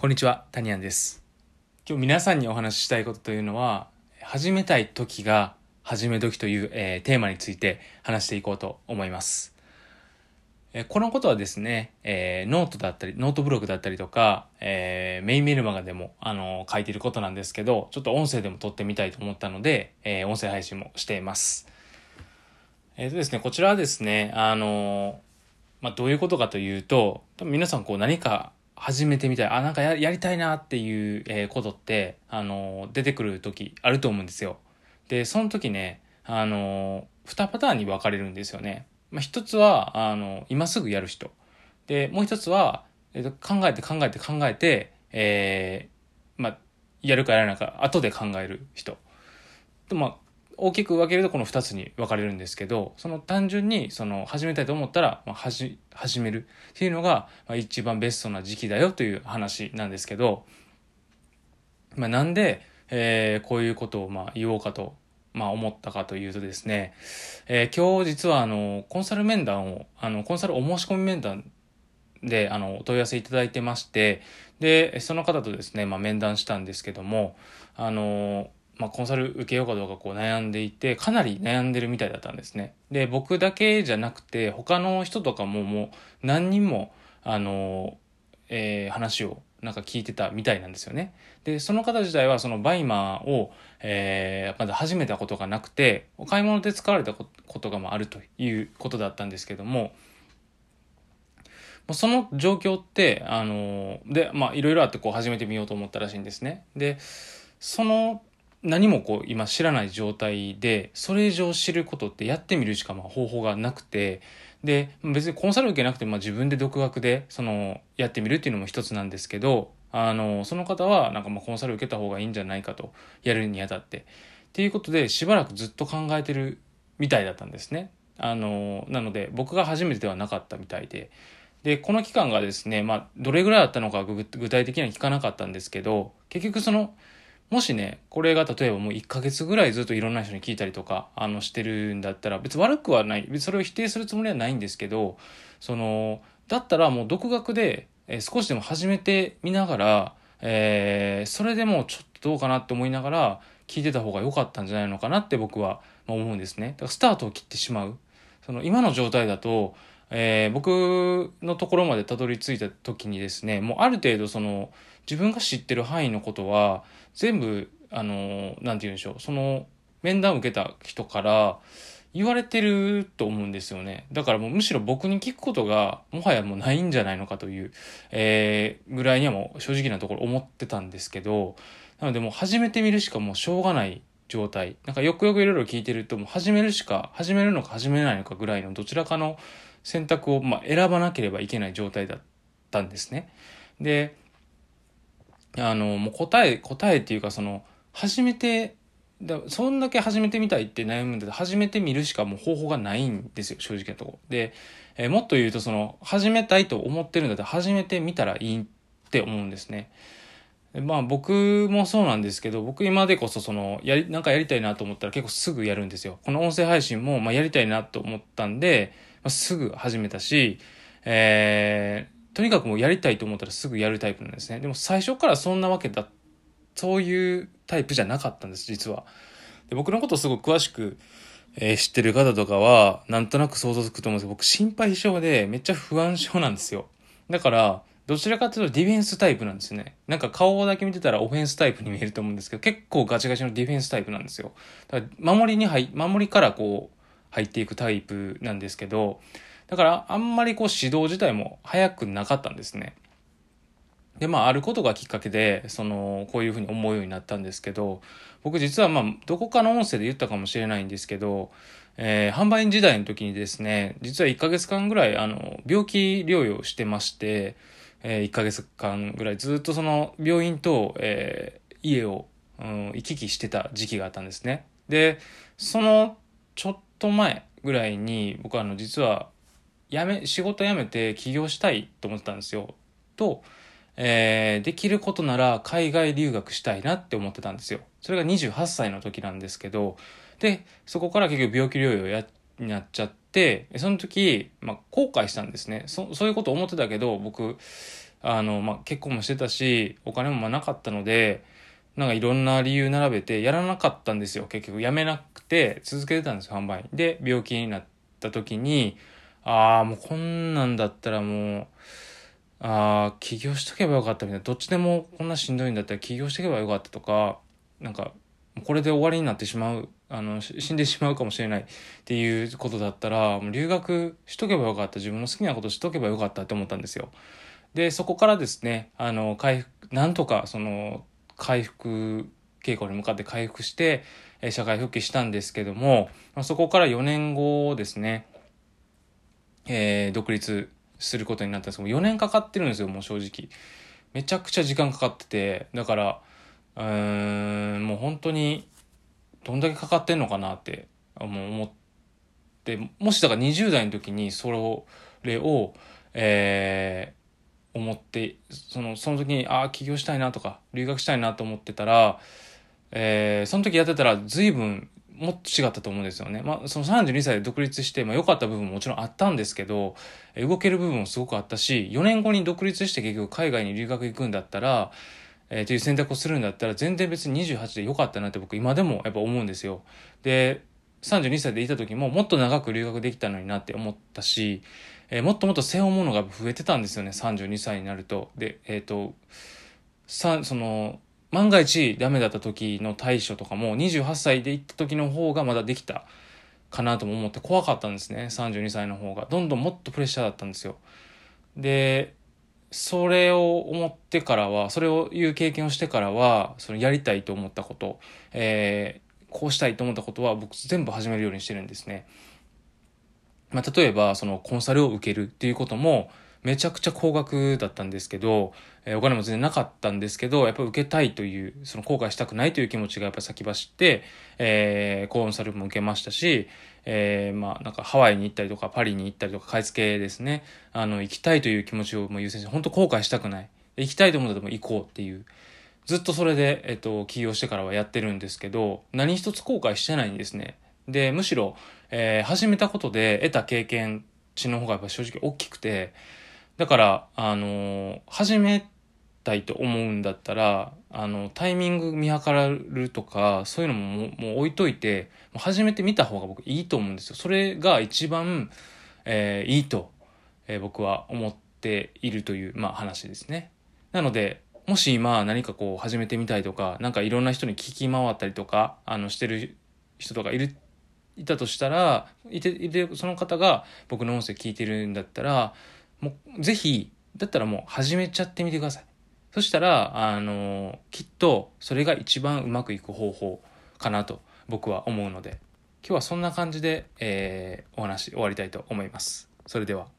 こんにちは、タニアンです。今日皆さんにお話ししたいことというのは、始めたい時が始め時という、えーテーマについて話していこうと思います。えーこのことはですね、えーノートだったり、ノートブログだったりとか、えメインメルマガでも、あの書いていることなんですけど、ちょっと音声でも撮ってみたいと思ったので、え音声配信もしています。えっ、とですね、こちらはですね、あのまあ、どういうことかというと、多分皆さんこう何か始めてみたい、あ、なんかやりたいなっていう、えことって、あの出てくる時あると思うんですよ。で、その時ね、あの2パターンに分かれるんですよね。まあ、一つは、あの今すぐやる人。で、もう一つは、えっと考えて考えて考えて、えーまあ、やるかやらないか後で考える人。とまあ、大きく分けるとこの2つに分かれるんですけどその単純にその始めたいと思ったら、まあ、はじ始めるっていうのが、まあ、一番ベストな時期だよという話なんですけど、まあ、なんで、えーこういうことをまあ言おうかと、まあ、思ったかというとですね、えー今日実はあのコンサル面談をあのコンサルお申し込み面談であのお問い合わせいただいてましてでその方とですね、まあ、面談したんですけどもあのまあ、コンサル受けようかどうかこう悩んでいてかなり悩んでるみたいだったんですね。で僕だけじゃなくて他の人とかももう何人もあの、えー話をなんか聞いてたみたいなんですよね。でその方自体はそのバイマーを、えーまだ始めたことがなくてお買い物で使われたことがあるということだったんですけどもその状況ってあのでまあいろいろあってこう始めてみようと思ったらしいんですね。でその何もこう今知らない状態でそれ以上知ることってやってみるしかまあ方法がなくてで別にコンサル受けなくても自分で独学でそのやってみるっていうのも一つなんですけどあのその方はなんかまあコンサル受けた方がいいんじゃないかとやるにあたってっていうことでしばらくずっと考えてるみたいだったんですね。あのなので僕が初めてではなかったみたいででこの期間がですね、まあ、どれぐらいあったのか具体的には聞かなかったんですけど結局そのもしねこれが例えばもう1ヶ月ぐらいずっといろんな人に聞いたりとかあのしてるんだったら別に悪くはないそれを否定するつもりはないんですけどそのだったらもう独学で、え少しでも始めてみながら、えーそれでもちょっとどうかなって思いながら聞いてた方が良かったんじゃないのかなって僕は思うんですね。だからスタートを切ってしまう。その今の状態だと、えー僕のところまでたどり着いた時にですねもうある程度その自分が知ってる範囲のことは全部あのなんて言うんでしょうその面談を受けた人から言われてると思うんですよねだからもうむしろ僕に聞くことがもはやもうないんじゃないのかという、えーぐらいにはもう正直なところ思ってたんですけどなのでもう始めてみるしかもうしょうがない状態なんかよくよくいろいろ聞いてるともう始めるしか始めるのか始めないのかぐらいのどちらかの選択をまあ選ばなければいけない状態だったんですね。であのもう答え答えっていうかその始めてだそんだけ始めてみたいって悩むんだったら始めてみるしかもう方法がないんですよ正直なとこ。で、えーもっと言うとその始めたいと思ってるんだったら始めてみたらいいって思うんですね。まあ僕もそうなんですけど僕今でこそそのやりなんかやりたいなと思ったら結構すぐやるんですよ。この音声配信もまあやりたいなと思ったんで、まあ、すぐ始めたしえーとにかくもうやりたいと思ったらすぐやるタイプなんですね。でも最初からそんなわけだそういうタイプじゃなかったんです実は。で僕のことをすごく詳しく、えー知ってる方とかはなんとなく想像つくと思うんです。けど僕心配性でめっちゃ不安症なんですよ。だからどちらかというとディフェンスタイプなんですね。なんか顔だけ見てたらオフェンスタイプに見えると思うんですけど結構ガチガチのディフェンスタイプなんですよ。だから守りに入守りからこう入っていくタイプなんですけどだからあんまりこう指導自体も早くなかったんですね。でまああることがきっかけでそのこういうふうに思うようになったんですけど僕実はまあどこかの音声で言ったかもしれないんですけど、えー販売員時代の時にですね実は1ヶ月間ぐらいあの病気療養してまして、え1ヶ月間ぐらいずっとその病院と、えー家を、うん、行き来してた時期があったんですね。でそのちょっと前ぐらいに僕はあの実は辞め仕事辞めて起業したいと思ってたんですよとえーできることなら海外留学したいなって思ってたんですよ。それが28歳の時なんですけど、で、そこから結局病気療養やになっちゃって、その時、まあ、後悔したんですね。そそういうこと思ってたけど、僕、あの、まあ、結婚もしてたし、お金もまあなかったので、なんかいろんな理由並べてやらなかったんですよ。結局やめなくて続けてたんですよ、販売。で、病気になった時に、ああ、もうこんなんだったらもう、ああ、起業しとけばよかったみたいな。どっちでもこんなしんどいんだったら起業してけばよかったとか、なんか、これで終わりになってしまう、あの、死んでしまうかもしれないっていうことだったら、もう留学しとけばよかった。自分の好きなことしとけばよかったって思ったんですよ。で、そこからですね、あの、回復、なんとか、その、回復傾向に向かって回復して、社会復帰したんですけども、そこから4年後ですね、えー、独立することになったんですけど、4年かかってるんですよ、もう正直。めちゃくちゃ時間かかってて、だから、うーん、もう本当に、どんだけかかってんのかなって、もう思って、もしだから20代の時にそれを、えー、思って、その、その時に、ああ、起業したいなとか、留学したいなと思ってたら、えー、その時やってたら随分もっと違ったと思うんですよね。まあ、その32歳で独立して、まあ良かった部分ももちろんあったんですけど、動ける部分もすごくあったし、4年後に独立して結局海外に留学行くんだったら、えー、という選択をするんだったら全然別に28で良かったなって僕今でもやっぱ思うんですよ。で、32歳でいた時ももっと長く留学できたのになって思ったし、えー、もっともっと背負うものが増えてたんですよね、32歳になると。で、えっ、ー、と、さ、その、万が一ダメだった時の対処とかも28歳で行った時の方がまだできたかなとも思って怖かったんですね。32歳の方が。どんどんもっとプレッシャーだったんですよ。でそれを思ってからはそれをいう経験をしてからはそのやりたいと思ったこと、えー、こうしたいと思ったことは僕全部始めるようにしてるんですね。まあ、例えばそのコンサルを受けるっていうこともめちゃくちゃ高額だったんですけど、えー、お金も全然なかったんですけど、やっぱ受けたいという、その後悔したくないという気持ちがやっぱ先走って、えー、コンサルも受けましたし、えー、まあなんかハワイに行ったりとかパリに行ったりとか買い付けですね、あの、行きたいという気持ちをもう優先して、本当後悔したくない。行きたいと思ったらも行こうっていう。ずっとそれで、えっと、起業してからはやってるんですけど、何一つ後悔してないんですね。で、むしろ、えー、始めたことで得た経験値の方がやっぱ正直大きくて、だから、あの、始めたいと思うんだったら、あの、タイミング見計らるとか、そういうのももう置いといて、始めてみた方が僕いいと思うんですよ。それが一番、えー、いいと、えー、僕は思っているという、まあ話ですね。なので、もし今何かこう始めてみたいとか、なんかいろんな人に聞き回ったりとか、あの、してる人とかいる、いたとしたら、いて、いて、その方が僕の音声聞いてるんだったら、もう、ぜひ、だったらもう始めちゃってみてください。そしたら、あの、きっとそれが一番うまくいく方法かなと僕は思うので、今日はそんな感じで、えー、お話終わりたいと思います。それでは。